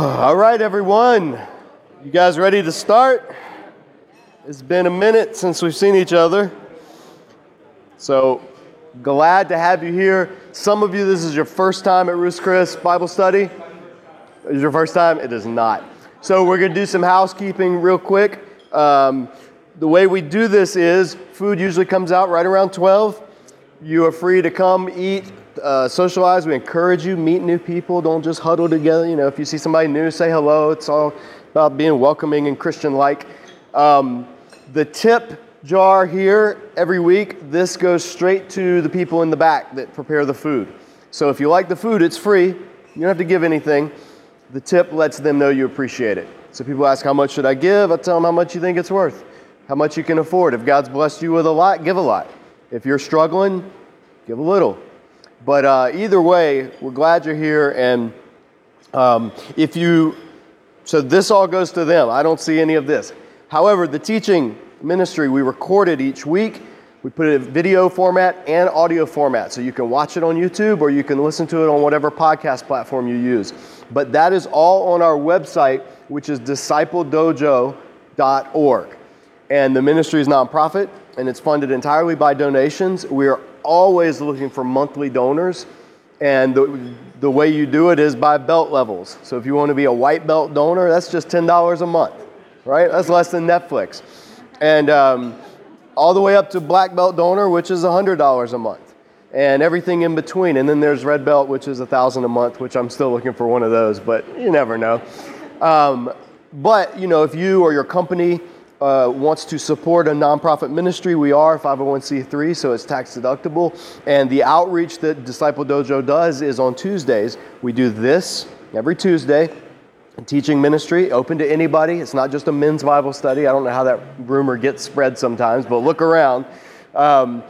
All right, everyone. You guys ready to start? It's been a minute since we've seen each other. So glad to have you here. Some of you, this is your first time at Ruth's Chris Bible study. Is your first time? It is not. So we're going to do some housekeeping real quick. Um, the way we do this is food usually comes out right around 12. You are free to come eat, uh, socialize. We encourage you, meet new people. Don't just huddle together. You know, if you see somebody new, say hello. It's all about being welcoming and Christian like. Um, the tip jar here every week, this goes straight to the people in the back that prepare the food. So if you like the food, it's free. You don't have to give anything. The tip lets them know you appreciate it. So people ask, How much should I give? I tell them how much you think it's worth, how much you can afford. If God's blessed you with a lot, give a lot. If you're struggling, give a little. But uh, either way, we're glad you're here. And um, if you, so this all goes to them. I don't see any of this. However, the teaching ministry, we record it each week. We put it in video format and audio format. So you can watch it on YouTube or you can listen to it on whatever podcast platform you use. But that is all on our website, which is discipledojo.org. And the ministry is nonprofit and it's funded entirely by donations. We are always looking for monthly donors. And the, the way you do it is by belt levels. So if you want to be a white belt donor, that's just $10 a month, right? That's less than Netflix. And um, all the way up to black belt donor, which is $100 a month. And everything in between. And then there's red belt, which is 1000 a month, which I'm still looking for one of those, but you never know. Um, but, you know, if you or your company uh, wants to support a nonprofit ministry, we are 501c3, so it's tax deductible. And the outreach that Disciple Dojo does is on Tuesdays. We do this every Tuesday. Teaching ministry, open to anybody. It's not just a men's Bible study. I don't know how that rumor gets spread sometimes, but look around. Um,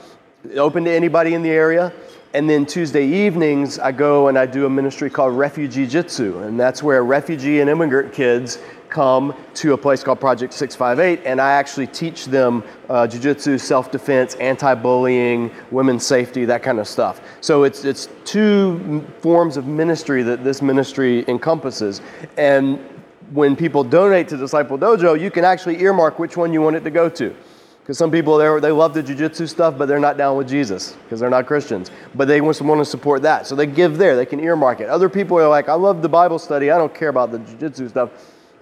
open to anybody in the area. And then Tuesday evenings, I go and I do a ministry called Refugee Jitsu. And that's where refugee and immigrant kids come to a place called Project 658, and I actually teach them uh, jiu-jitsu, self-defense, anti-bullying, women's safety, that kind of stuff. So it's it's two forms of ministry that this ministry encompasses, and when people donate to Disciple Dojo, you can actually earmark which one you want it to go to. Because some people they love the jiu-jitsu stuff, but they're not down with Jesus because they're not Christians. But they want to support that, so they give there. They can earmark it. Other people are like, I love the Bible study. I don't care about the jiu-jitsu stuff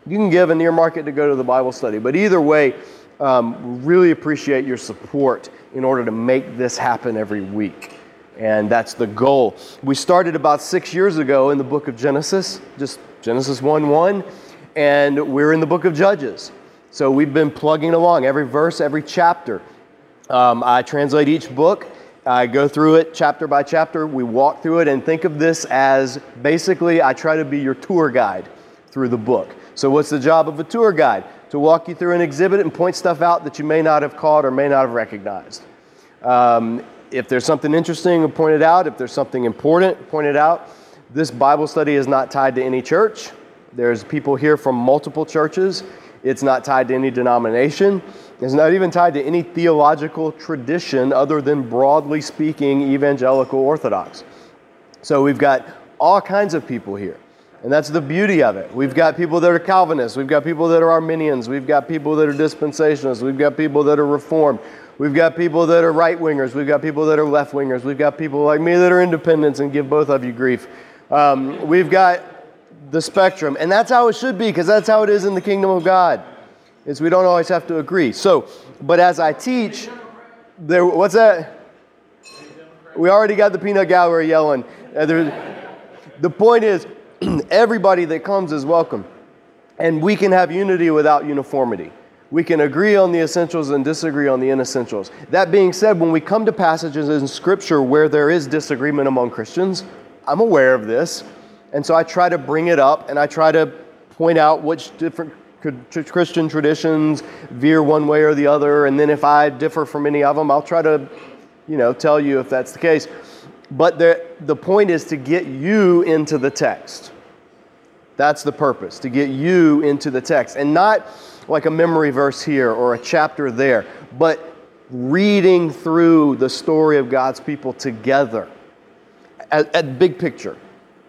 you can give an earmark it to go to the Bible study. But either way, um, really appreciate your support in order to make this happen every week. And that's the goal. We started about six years ago in the book of Genesis, just Genesis 1 1, and we're in the book of Judges. So we've been plugging along every verse, every chapter. Um, I translate each book. I go through it chapter by chapter. We walk through it and think of this as basically I try to be your tour guide through the book. So, what's the job of a tour guide? To walk you through an exhibit and point stuff out that you may not have caught or may not have recognized. Um, if there's something interesting, point it out. If there's something important, point it out. This Bible study is not tied to any church. There's people here from multiple churches. It's not tied to any denomination. It's not even tied to any theological tradition other than broadly speaking evangelical orthodox. So we've got all kinds of people here. And that's the beauty of it. We've got people that are Calvinists, we've got people that are Arminians, we've got people that are dispensationalists, we've got people that are Reformed, we've got people that are right wingers, we've got people that are left wingers, we've got people like me that are independents and give both of you grief. Um, we've got the spectrum, and that's how it should be because that's how it is in the kingdom of God. Is we don't always have to agree. So, but as I teach, there. What's that? We already got the peanut gallery yelling. Uh, the point is, everybody that comes is welcome. And we can have unity without uniformity. We can agree on the essentials and disagree on the inessentials. That being said, when we come to passages in Scripture where there is disagreement among Christians, I'm aware of this. And so I try to bring it up and I try to point out which different Christian traditions veer one way or the other. And then if I differ from any of them, I'll try to, you know, tell you if that's the case. But the, the point is to get you into the text. That's the purpose, to get you into the text. And not like a memory verse here or a chapter there, but reading through the story of God's people together at, at big picture.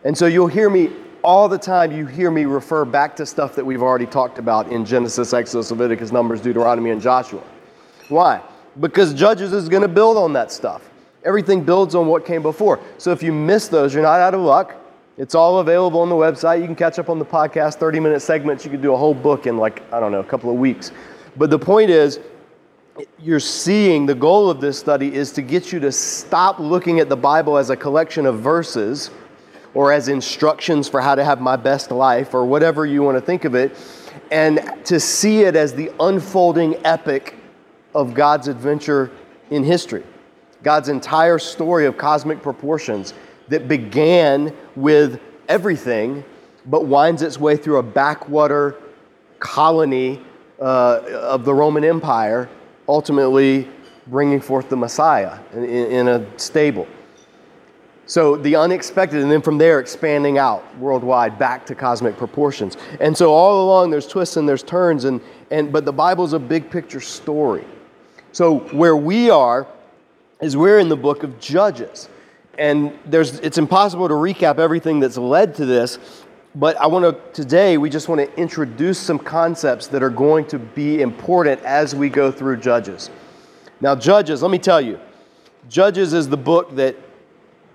And so you'll hear me all the time you hear me refer back to stuff that we've already talked about in Genesis, Exodus, Leviticus, Numbers, Deuteronomy, and Joshua. Why? Because Judges is going to build on that stuff. Everything builds on what came before. So if you miss those, you're not out of luck. It's all available on the website. You can catch up on the podcast, 30 minute segments. You can do a whole book in like, I don't know, a couple of weeks. But the point is, you're seeing the goal of this study is to get you to stop looking at the Bible as a collection of verses or as instructions for how to have my best life or whatever you want to think of it, and to see it as the unfolding epic of God's adventure in history. God's entire story of cosmic proportions that began with everything but winds its way through a backwater colony uh, of the Roman Empire, ultimately bringing forth the Messiah in, in a stable. So the unexpected, and then from there expanding out worldwide back to cosmic proportions. And so all along there's twists and there's turns, and, and but the Bible's a big picture story. So where we are is we're in the book of Judges. And there's it's impossible to recap everything that's led to this, but I want to today we just want to introduce some concepts that are going to be important as we go through Judges. Now, Judges, let me tell you, Judges is the book that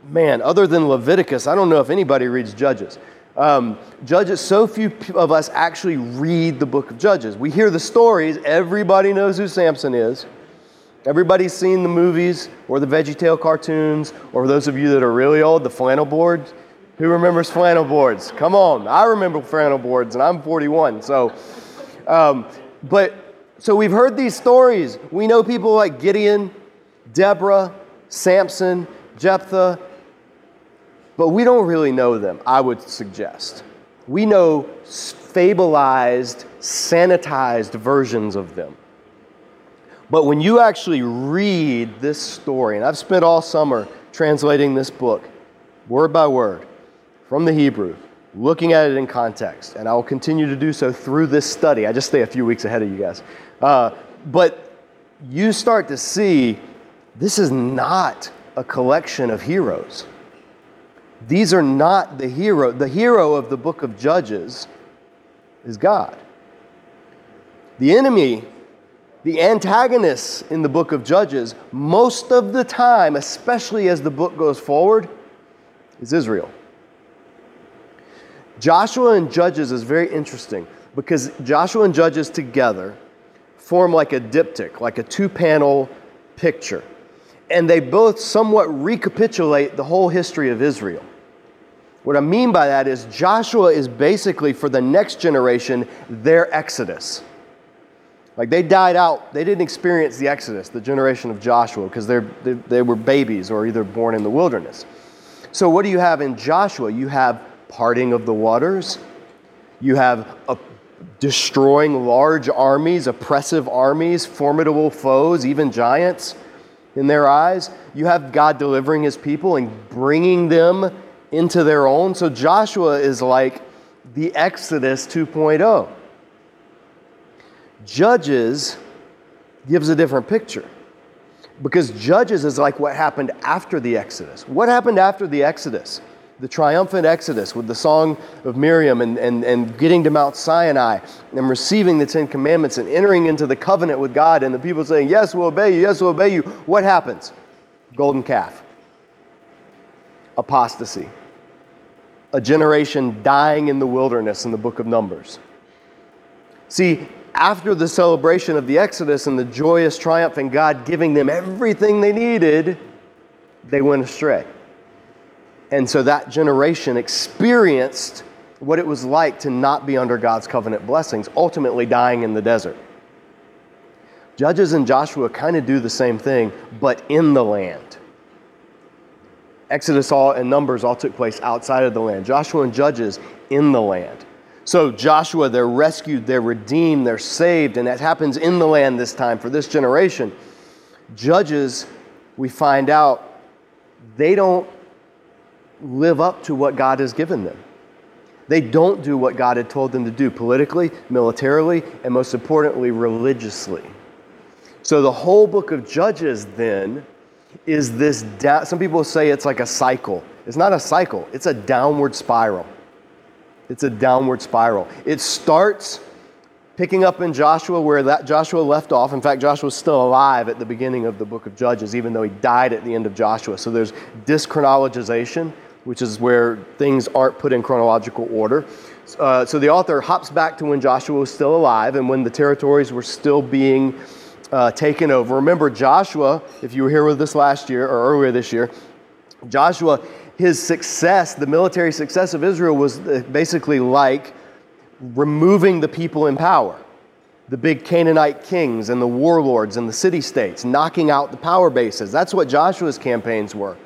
man, other than Leviticus, I don't know if anybody reads Judges. Um, Judges, so few of us actually read the book of Judges. We hear the stories, everybody knows who Samson is. Everybody's seen the movies or the VeggieTale cartoons, or those of you that are really old, the flannel boards. Who remembers flannel boards? Come on, I remember flannel boards, and I'm 41. So, um, but so we've heard these stories. We know people like Gideon, Deborah, Samson, Jephthah, but we don't really know them, I would suggest. We know fableized, sanitized versions of them. But when you actually read this story, and I've spent all summer translating this book, word by word, from the Hebrew, looking at it in context, and I will continue to do so through this study. I just stay a few weeks ahead of you guys. Uh, but you start to see this is not a collection of heroes. These are not the hero. The hero of the book of Judges is God. The enemy, the antagonists in the book of Judges, most of the time, especially as the book goes forward, is Israel. Joshua and Judges is very interesting because Joshua and Judges together form like a diptych, like a two panel picture. And they both somewhat recapitulate the whole history of Israel. What I mean by that is Joshua is basically for the next generation their exodus. Like they died out, they didn't experience the exodus, the generation of Joshua, because they, they were babies or either born in the wilderness. So, what do you have in Joshua? You have parting of the waters, you have a, destroying large armies, oppressive armies, formidable foes, even giants in their eyes. You have God delivering his people and bringing them into their own. So Joshua is like the Exodus 2.0. Judges gives a different picture because Judges is like what happened after the Exodus. What happened after the Exodus? The triumphant Exodus with the song of Miriam and, and, and getting to Mount Sinai and receiving the Ten Commandments and entering into the covenant with God and the people saying, Yes, we'll obey you, yes, we'll obey you. What happens? Golden calf. Apostasy a generation dying in the wilderness in the book of Numbers. See, after the celebration of the Exodus and the joyous triumph in God giving them everything they needed, they went astray. And so that generation experienced what it was like to not be under God's covenant blessings, ultimately dying in the desert. Judges and Joshua kind of do the same thing, but in the land. Exodus all and Numbers all took place outside of the land. Joshua and Judges in the land. So Joshua, they're rescued, they're redeemed, they're saved, and that happens in the land this time for this generation. Judges, we find out, they don't live up to what God has given them. They don't do what God had told them to do politically, militarily, and most importantly, religiously. So the whole book of Judges then is this da- some people say it's like a cycle it's not a cycle it's a downward spiral It's a downward spiral. It starts picking up in Joshua where that Joshua left off. In fact, Joshua was still alive at the beginning of the book of Judges, even though he died at the end of Joshua. So there's dyschronologization, which is where things aren't put in chronological order. Uh, so the author hops back to when Joshua was still alive and when the territories were still being uh, taken over. Remember, Joshua, if you were here with us last year or earlier this year, Joshua, his success, the military success of Israel, was uh, basically like removing the people in power the big Canaanite kings and the warlords and the city states, knocking out the power bases. That's what Joshua's campaigns were.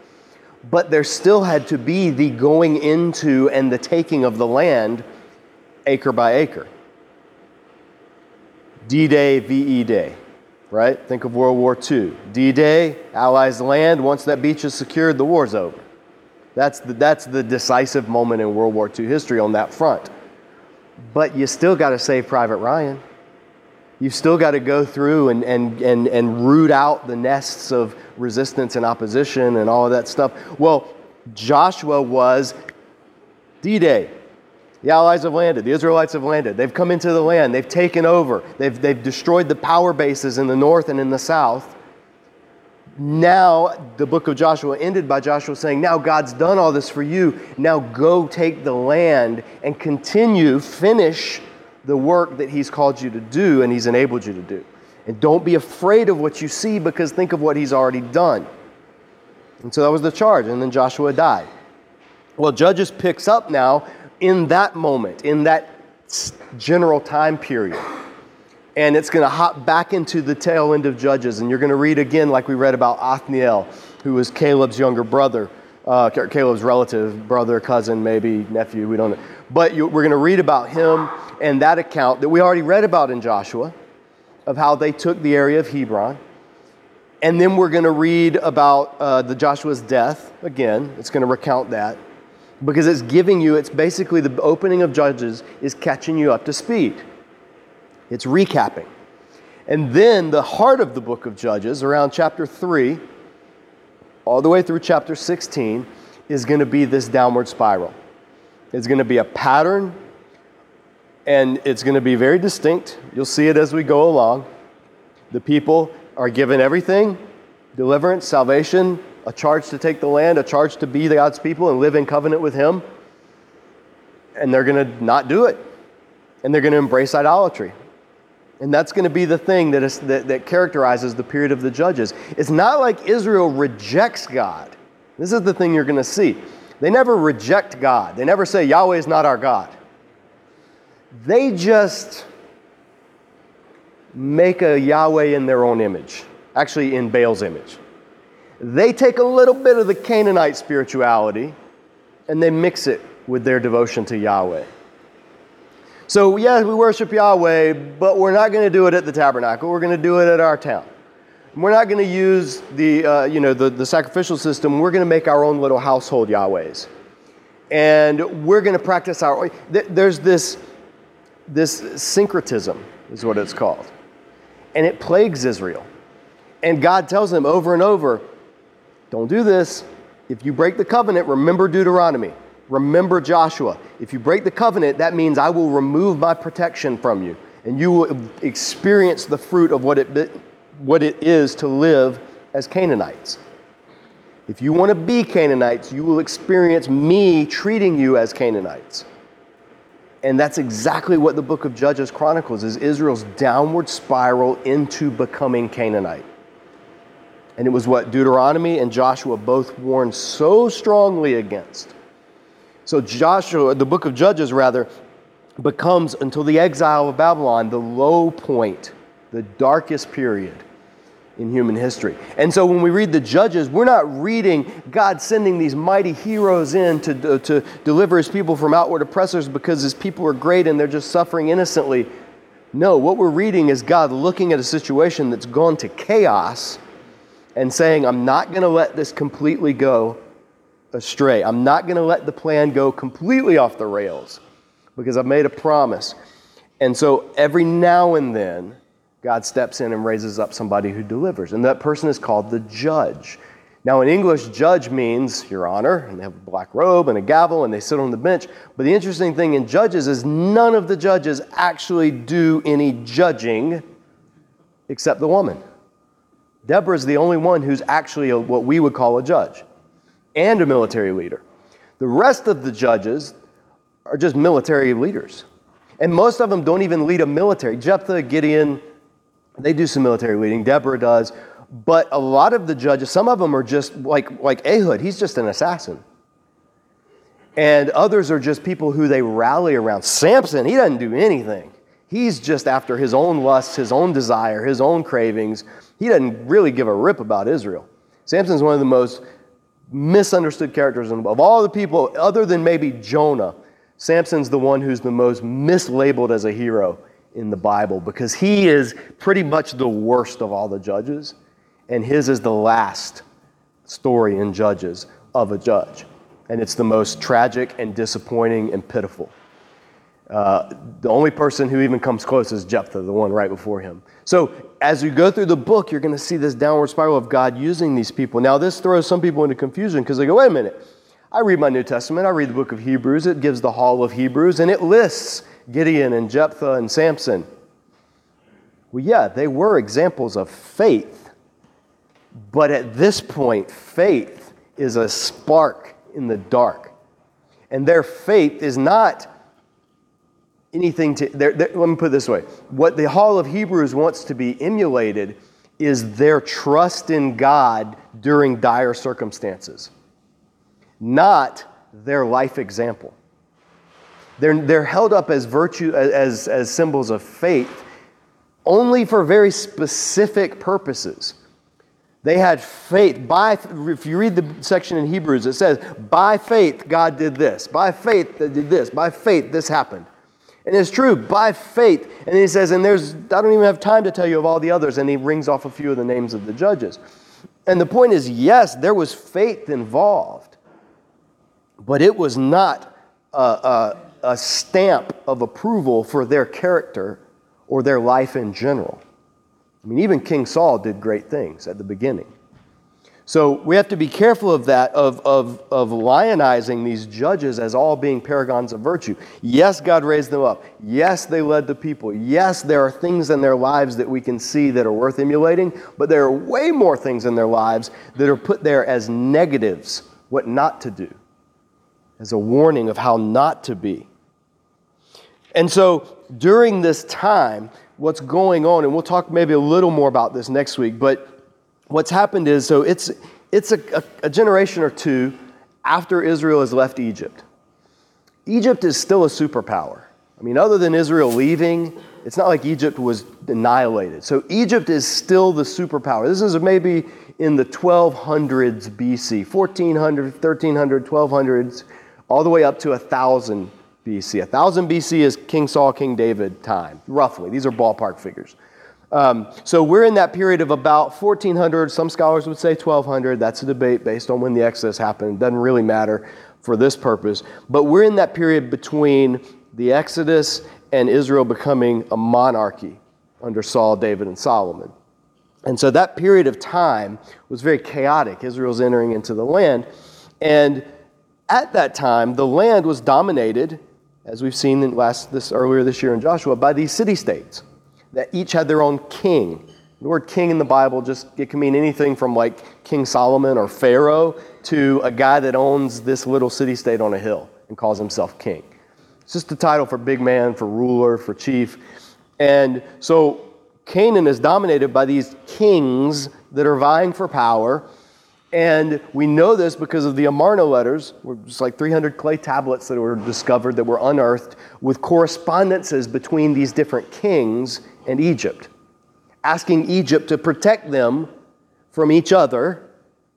But there still had to be the going into and the taking of the land acre by acre. D Day, VE Day, right? Think of World War II. D Day, Allies land. Once that beach is secured, the war's over. That's the, that's the decisive moment in World War II history on that front. But you still got to save Private Ryan. You've still got to go through and, and, and, and root out the nests of resistance and opposition and all of that stuff. Well, Joshua was D Day. The Allies have landed. The Israelites have landed. They've come into the land. They've taken over. They've, they've destroyed the power bases in the north and in the south. Now, the book of Joshua ended by Joshua saying, Now God's done all this for you. Now go take the land and continue, finish the work that He's called you to do and He's enabled you to do. And don't be afraid of what you see because think of what He's already done. And so that was the charge. And then Joshua died. Well, Judges picks up now in that moment, in that general time period. And it's going to hop back into the tail end of Judges. And you're going to read again, like we read about Othniel, who was Caleb's younger brother, uh, Caleb's relative, brother, cousin, maybe nephew, we don't know. But you, we're going to read about him and that account that we already read about in Joshua of how they took the area of Hebron. And then we're going to read about uh, the Joshua's death. Again, it's going to recount that because it's giving you, it's basically the opening of Judges is catching you up to speed. It's recapping. And then the heart of the book of Judges, around chapter 3, all the way through chapter 16, is going to be this downward spiral. It's going to be a pattern, and it's going to be very distinct. You'll see it as we go along. The people are given everything deliverance, salvation, a charge to take the land, a charge to be God's people and live in covenant with Him. And they're going to not do it. And they're going to embrace idolatry. And that's going to be the thing that, is, that, that characterizes the period of the judges. It's not like Israel rejects God. This is the thing you're going to see. They never reject God, they never say, Yahweh is not our God. They just make a Yahweh in their own image, actually, in Baal's image. They take a little bit of the Canaanite spirituality and they mix it with their devotion to Yahweh. So, yes, we worship Yahweh, but we're not going to do it at the tabernacle. We're going to do it at our town. We're not going to use the, uh, you know, the, the sacrificial system. We're going to make our own little household Yahwehs. And we're going to practice our. There's this, this syncretism, is what it's called. And it plagues Israel. And God tells them over and over don't do this. If you break the covenant, remember Deuteronomy. Remember Joshua. If you break the covenant, that means I will remove my protection from you, and you will experience the fruit of what it, what it is to live as Canaanites. If you want to be Canaanites, you will experience me treating you as Canaanites. And that's exactly what the book of Judges chronicles is Israel's downward spiral into becoming Canaanite. And it was what Deuteronomy and Joshua both warned so strongly against. So, Joshua, the book of Judges, rather, becomes until the exile of Babylon the low point, the darkest period in human history. And so when we read the Judges, we're not reading God sending these mighty heroes in to, uh, to deliver his people from outward oppressors because his people are great and they're just suffering innocently. No, what we're reading is God looking at a situation that's gone to chaos and saying, I'm not going to let this completely go astray. I'm not going to let the plan go completely off the rails because I've made a promise. And so every now and then, God steps in and raises up somebody who delivers. And that person is called the judge. Now, in English, judge means, Your Honor, and they have a black robe and a gavel and they sit on the bench. But the interesting thing in judges is none of the judges actually do any judging except the woman. Deborah is the only one who's actually a, what we would call a judge and a military leader. The rest of the judges are just military leaders. And most of them don't even lead a military. Jephthah, Gideon, they do some military leading. Deborah does. But a lot of the judges, some of them are just like, like Ehud, he's just an assassin. And others are just people who they rally around. Samson, he doesn't do anything. He's just after his own lusts, his own desire, his own cravings. He doesn't really give a rip about Israel. Samson's one of the most misunderstood characters of all the people, other than maybe Jonah. Samson's the one who's the most mislabeled as a hero in the Bible because he is pretty much the worst of all the judges, and his is the last story in Judges of a judge. And it's the most tragic and disappointing and pitiful. Uh, the only person who even comes close is Jephthah, the one right before him. So, as you go through the book, you're going to see this downward spiral of God using these people. Now, this throws some people into confusion because they go, wait a minute. I read my New Testament, I read the book of Hebrews, it gives the Hall of Hebrews, and it lists Gideon and Jephthah and Samson. Well, yeah, they were examples of faith. But at this point, faith is a spark in the dark. And their faith is not anything to, they're, they're, let me put it this way. What the Hall of Hebrews wants to be emulated is their trust in God during dire circumstances, not their life example. They're, they're held up as virtue, as, as symbols of faith, only for very specific purposes. They had faith. By, if you read the section in Hebrews, it says, by faith, God did this. By faith, they did this. By faith, this happened. And it's true, by faith. And he says, and there's, I don't even have time to tell you of all the others. And he rings off a few of the names of the judges. And the point is, yes, there was faith involved, but it was not a, a, a stamp of approval for their character or their life in general. I mean, even King Saul did great things at the beginning. So we have to be careful of that, of, of, of lionizing these judges as all being paragons of virtue. Yes, God raised them up. Yes, they led the people. Yes, there are things in their lives that we can see that are worth emulating, but there are way more things in their lives that are put there as negatives, what not to do, as a warning of how not to be. And so during this time, what's going on, and we'll talk maybe a little more about this next week, but what's happened is so it's, it's a, a, a generation or two after Israel has left Egypt. Egypt is still a superpower. I mean, other than Israel leaving, it's not like Egypt was annihilated. So Egypt is still the superpower. This is maybe in the 1200s BC, 1400, 1300, 1200s, all the way up to 1000 BC. 1000 BC is King Saul, King David time, roughly. These are ballpark figures. Um, so we're in that period of about 1400. Some scholars would say 1200. That's a debate based on when the Exodus happened. It doesn't really matter for this purpose. But we're in that period between the Exodus and Israel becoming a monarchy under Saul, David, and Solomon. And so that period of time was very chaotic. Israel's entering into the land. And at that time, the land was dominated, as we've seen last, this, earlier this year in Joshua, by these city states that each had their own king. The word king in the Bible just it can mean anything from like King Solomon or Pharaoh to a guy that owns this little city state on a hill and calls himself king. It's just a title for big man, for ruler, for chief. And so Canaan is dominated by these kings that are vying for power. And we know this because of the Amarna letters, just like 300 clay tablets that were discovered that were unearthed with correspondences between these different kings and Egypt, asking Egypt to protect them from each other.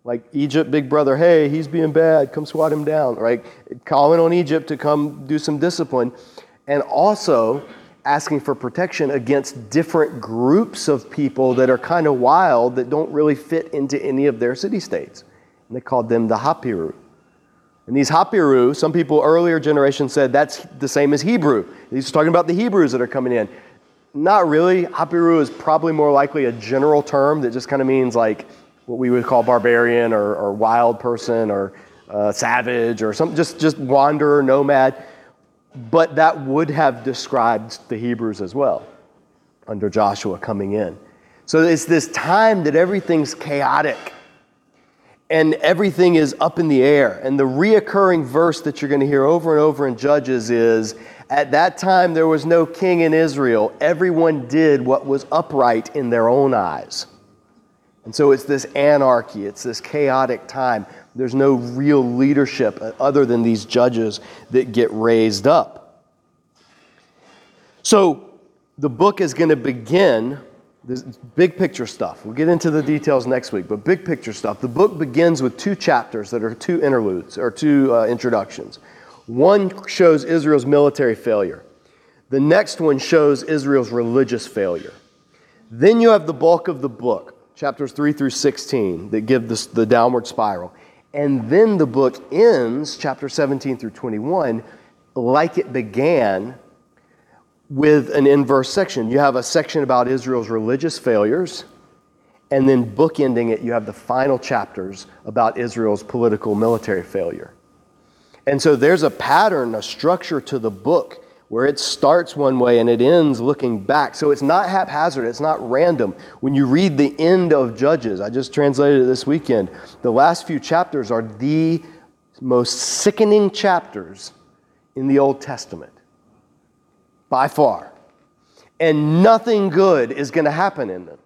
Like Egypt, big brother, hey, he's being bad, come swat him down, right? Calling on Egypt to come do some discipline. And also asking for protection against different groups of people that are kind of wild that don't really fit into any of their city states. And they called them the Hapiru. And these Hapiru, some people earlier generations said that's the same as Hebrew. He's talking about the Hebrews that are coming in. Not really. Hapiru is probably more likely a general term that just kind of means like what we would call barbarian or, or wild person or uh, savage or something, just, just wanderer, nomad. But that would have described the Hebrews as well under Joshua coming in. So it's this time that everything's chaotic and everything is up in the air. And the reoccurring verse that you're going to hear over and over in Judges is At that time there was no king in Israel, everyone did what was upright in their own eyes. And so it's this anarchy, it's this chaotic time. There's no real leadership other than these judges that get raised up. So the book is going to begin this big picture stuff. We'll get into the details next week, but big picture stuff. The book begins with two chapters that are two interludes or two uh, introductions. One shows Israel's military failure. The next one shows Israel's religious failure. Then you have the bulk of the book, chapters 3 through 16, that give this, the downward spiral. And then the book ends, chapter 17 through 21, like it began with an inverse section. You have a section about Israel's religious failures, and then bookending it, you have the final chapters about Israel's political military failure. And so there's a pattern, a structure to the book where it starts one way and it ends looking back. So it's not haphazard, it's not random. When you read the end of Judges, I just translated it this weekend, the last few chapters are the most sickening chapters in the Old Testament by far. And nothing good is going to happen in them.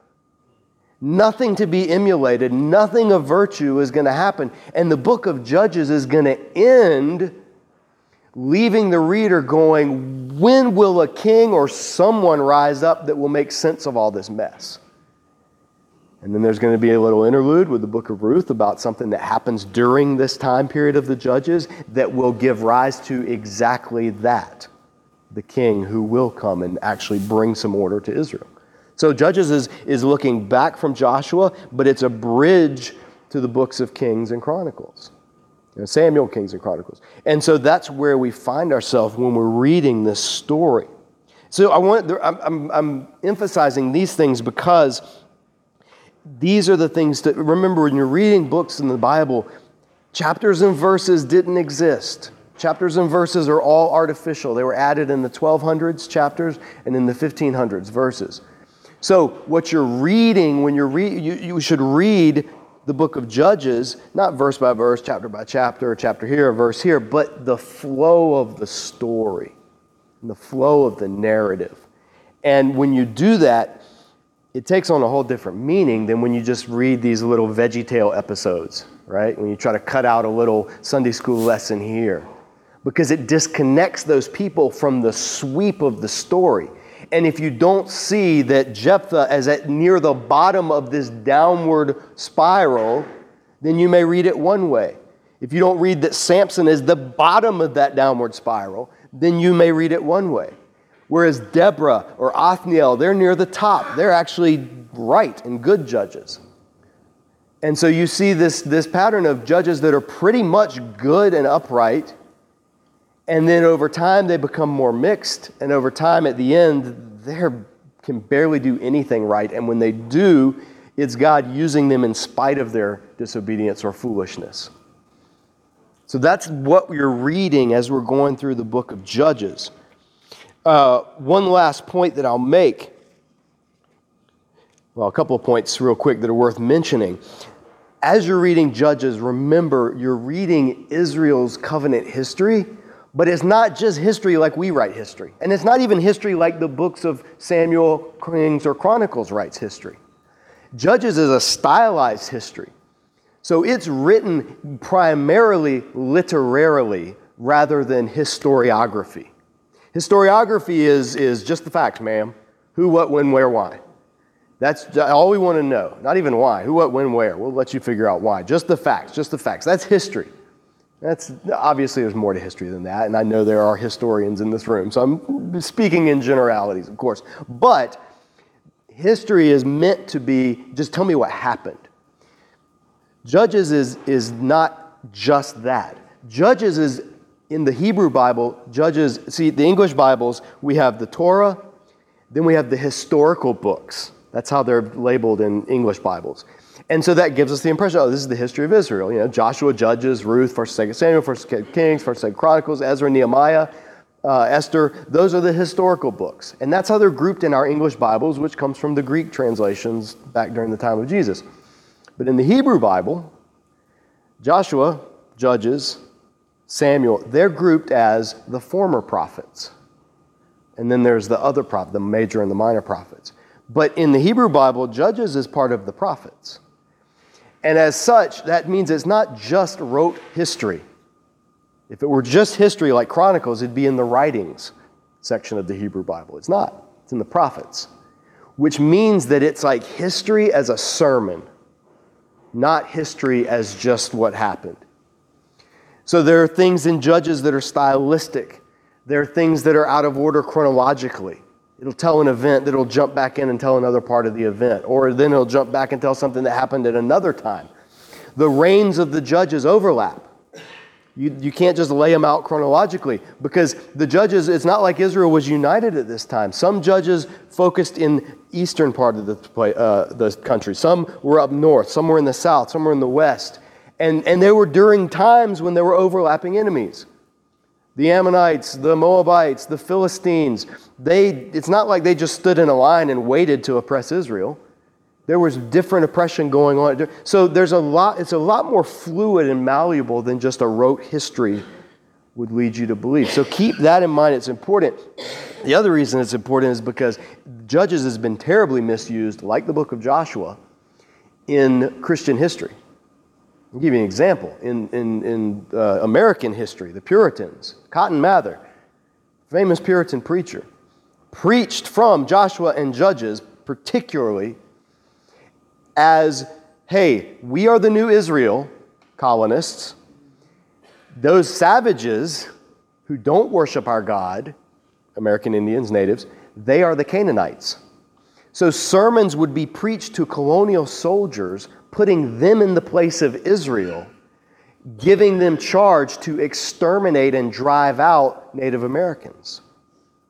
Nothing to be emulated, nothing of virtue is going to happen. And the book of Judges is going to end leaving the reader going, when will a king or someone rise up that will make sense of all this mess? And then there's going to be a little interlude with the book of Ruth about something that happens during this time period of the judges that will give rise to exactly that the king who will come and actually bring some order to Israel. So Judges is, is looking back from Joshua, but it's a bridge to the books of Kings and Chronicles. You know, Samuel, Kings, and Chronicles. And so that's where we find ourselves when we're reading this story. So I want, I'm, I'm, I'm emphasizing these things because these are the things that, remember, when you're reading books in the Bible, chapters and verses didn't exist. Chapters and verses are all artificial. They were added in the 1200s chapters and in the 1500s verses. So, what you're reading when you're you, you should read the book of Judges, not verse by verse, chapter by chapter, chapter here, verse here, but the flow of the story, the flow of the narrative. And when you do that, it takes on a whole different meaning than when you just read these little veggie tale episodes, right? When you try to cut out a little Sunday school lesson here because it disconnects those people from the sweep of the story. And if you don't see that Jephthah is at near the bottom of this downward spiral, then you may read it one way. If you don't read that Samson is the bottom of that downward spiral, then you may read it one way. Whereas Deborah or Othniel, they're near the top. They're actually right and good judges. And so you see this, this pattern of judges that are pretty much good and upright, and then over time, they become more mixed. And over time, at the end, they can barely do anything right. And when they do, it's God using them in spite of their disobedience or foolishness. So that's what we're reading as we're going through the book of Judges. Uh, one last point that I'll make. Well, a couple of points, real quick, that are worth mentioning. As you're reading Judges, remember you're reading Israel's covenant history but it's not just history like we write history. And it's not even history like the books of Samuel, Kings, or Chronicles writes history. Judges is a stylized history. So it's written primarily literarily rather than historiography. Historiography is, is just the facts, ma'am. Who, what, when, where, why. That's all we want to know. Not even why. Who, what, when, where. We'll let you figure out why. Just the facts, just the facts. That's history. That's obviously there's more to history than that, and I know there are historians in this room, so I'm speaking in generalities, of course. But history is meant to be just tell me what happened. Judges is, is not just that. Judges is in the Hebrew Bible, Judges, see, the English Bibles, we have the Torah, then we have the historical books. That's how they're labeled in English Bibles. And so that gives us the impression, oh, this is the history of Israel. You know, Joshua, Judges, Ruth, 1st, 2nd Samuel, 1st, Kings, 1st, 2nd Chronicles, Ezra, Nehemiah, uh, Esther. Those are the historical books. And that's how they're grouped in our English Bibles, which comes from the Greek translations back during the time of Jesus. But in the Hebrew Bible, Joshua, Judges, Samuel, they're grouped as the former prophets. And then there's the other prophet, the major and the minor prophets. But in the Hebrew Bible, Judges is part of the prophets. And as such, that means it's not just rote history. If it were just history like Chronicles, it'd be in the writings section of the Hebrew Bible. It's not, it's in the prophets, which means that it's like history as a sermon, not history as just what happened. So there are things in Judges that are stylistic, there are things that are out of order chronologically. It'll tell an event that'll jump back in and tell another part of the event, or then it'll jump back and tell something that happened at another time. The reigns of the judges overlap. You, you can't just lay them out chronologically because the judges, it's not like Israel was united at this time. Some judges focused in eastern part of the, uh, the country. Some were up north. Some were in the south. Some were in the west. And, and they were during times when there were overlapping enemies the Ammonites, the Moabites, the Philistines, they, it's not like they just stood in a line and waited to oppress Israel. There was different oppression going on. So there's a lot, it's a lot more fluid and malleable than just a rote history would lead you to believe. So keep that in mind. It's important. The other reason it's important is because Judges has been terribly misused, like the book of Joshua, in Christian history. I'll give you an example. In, in, in uh, American history, the Puritans, Cotton Mather, famous Puritan preacher, preached from Joshua and Judges, particularly as hey, we are the new Israel colonists. Those savages who don't worship our God, American Indians, natives, they are the Canaanites. So sermons would be preached to colonial soldiers putting them in the place of Israel, giving them charge to exterminate and drive out Native Americans.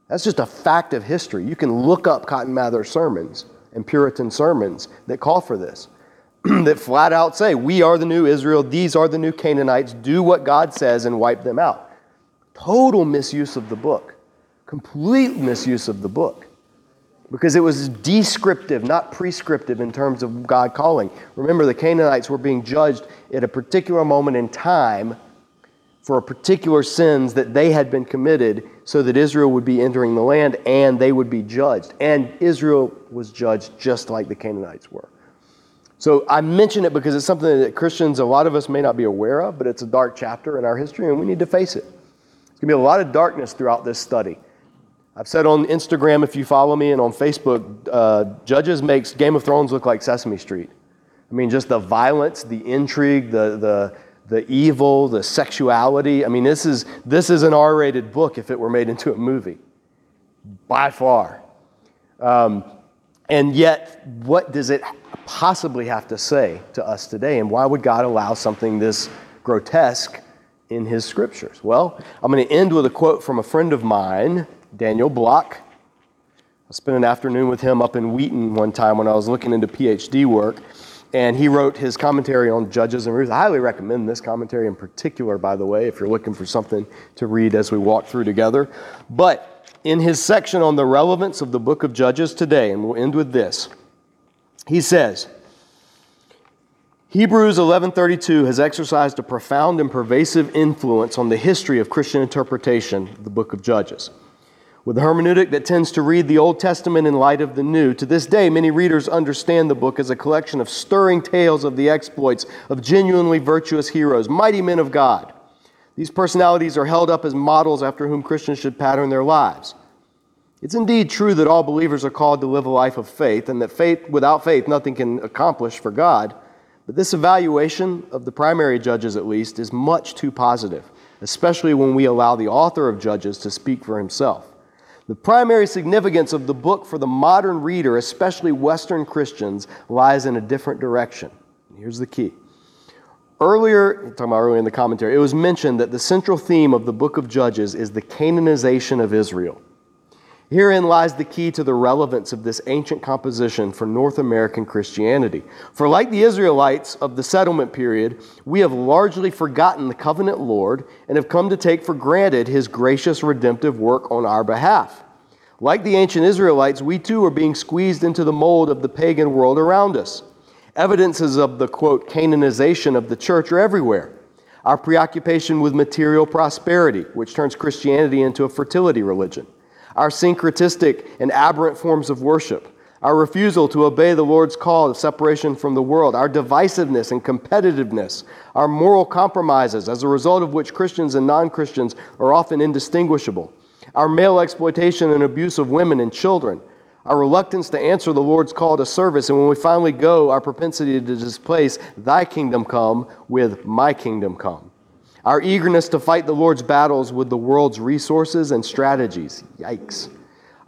That's just a fact of history. You can look up Cotton Mather sermons and Puritan sermons that call for this, that flat out say, We are the new Israel, these are the new Canaanites, do what God says and wipe them out. Total misuse of the book, complete misuse of the book because it was descriptive, not prescriptive in terms of God calling. Remember, the Canaanites were being judged at a particular moment in time for a particular sins that they had been committed so that Israel would be entering the land and they would be judged. And Israel was judged just like the Canaanites were. So I mention it because it's something that Christians, a lot of us may not be aware of, but it's a dark chapter in our history and we need to face it. There's going to be a lot of darkness throughout this study. I've said on Instagram, if you follow me, and on Facebook, uh, Judges makes Game of Thrones look like Sesame Street. I mean, just the violence, the intrigue, the, the, the evil, the sexuality. I mean, this is, this is an R rated book if it were made into a movie, by far. Um, and yet, what does it possibly have to say to us today? And why would God allow something this grotesque in His scriptures? Well, I'm going to end with a quote from a friend of mine Daniel Block. I spent an afternoon with him up in Wheaton one time when I was looking into PhD work, and he wrote his commentary on Judges and Ruth. I highly recommend this commentary in particular, by the way, if you're looking for something to read as we walk through together. But in his section on the relevance of the book of Judges today, and we'll end with this, he says, Hebrews 11:32 has exercised a profound and pervasive influence on the history of Christian interpretation of the book of Judges. With a hermeneutic that tends to read the Old Testament in light of the New, to this day, many readers understand the book as a collection of stirring tales of the exploits of genuinely virtuous heroes, mighty men of God. These personalities are held up as models after whom Christians should pattern their lives. It's indeed true that all believers are called to live a life of faith, and that faith, without faith, nothing can accomplish for God. But this evaluation of the primary judges, at least, is much too positive, especially when we allow the author of Judges to speak for himself. The primary significance of the book for the modern reader, especially Western Christians, lies in a different direction. Here's the key. Earlier, talking about earlier in the commentary, it was mentioned that the central theme of the book of Judges is the Canaanization of Israel. Herein lies the key to the relevance of this ancient composition for North American Christianity. For, like the Israelites of the settlement period, we have largely forgotten the covenant Lord and have come to take for granted his gracious redemptive work on our behalf. Like the ancient Israelites, we too are being squeezed into the mold of the pagan world around us. Evidences of the quote, Canaanization of the church are everywhere. Our preoccupation with material prosperity, which turns Christianity into a fertility religion our syncretistic and aberrant forms of worship, our refusal to obey the Lord's call of separation from the world, our divisiveness and competitiveness, our moral compromises, as a result of which Christians and non Christians are often indistinguishable, our male exploitation and abuse of women and children, our reluctance to answer the Lord's call to service, and when we finally go, our propensity to displace thy kingdom come with my kingdom come. Our eagerness to fight the Lord's battles with the world's resources and strategies. Yikes.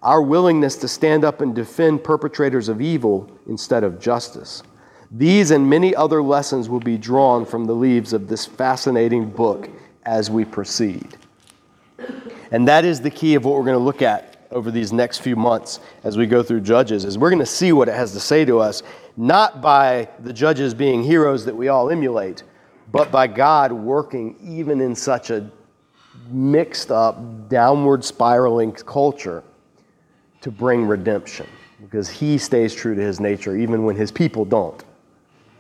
Our willingness to stand up and defend perpetrators of evil instead of justice. These and many other lessons will be drawn from the leaves of this fascinating book as we proceed. And that is the key of what we're going to look at over these next few months as we go through Judges is we're going to see what it has to say to us not by the judges being heroes that we all emulate but by God working even in such a mixed up, downward spiraling culture to bring redemption because he stays true to his nature even when his people don't.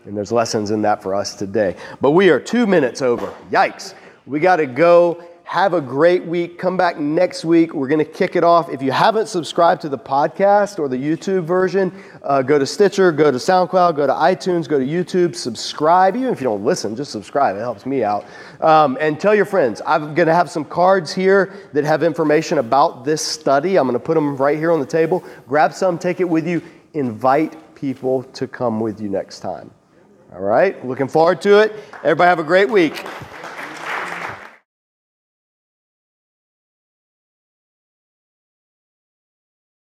And there's lessons in that for us today. But we are two minutes over. Yikes. We got to go have a great week. Come back next week. We're going to kick it off. If you haven't subscribed to the podcast or the YouTube version, uh, go to Stitcher, go to SoundCloud, go to iTunes, go to YouTube, subscribe. Even if you don't listen, just subscribe. It helps me out. Um, and tell your friends. I'm going to have some cards here that have information about this study. I'm going to put them right here on the table. Grab some, take it with you. Invite people to come with you next time. All right? Looking forward to it. Everybody have a great week.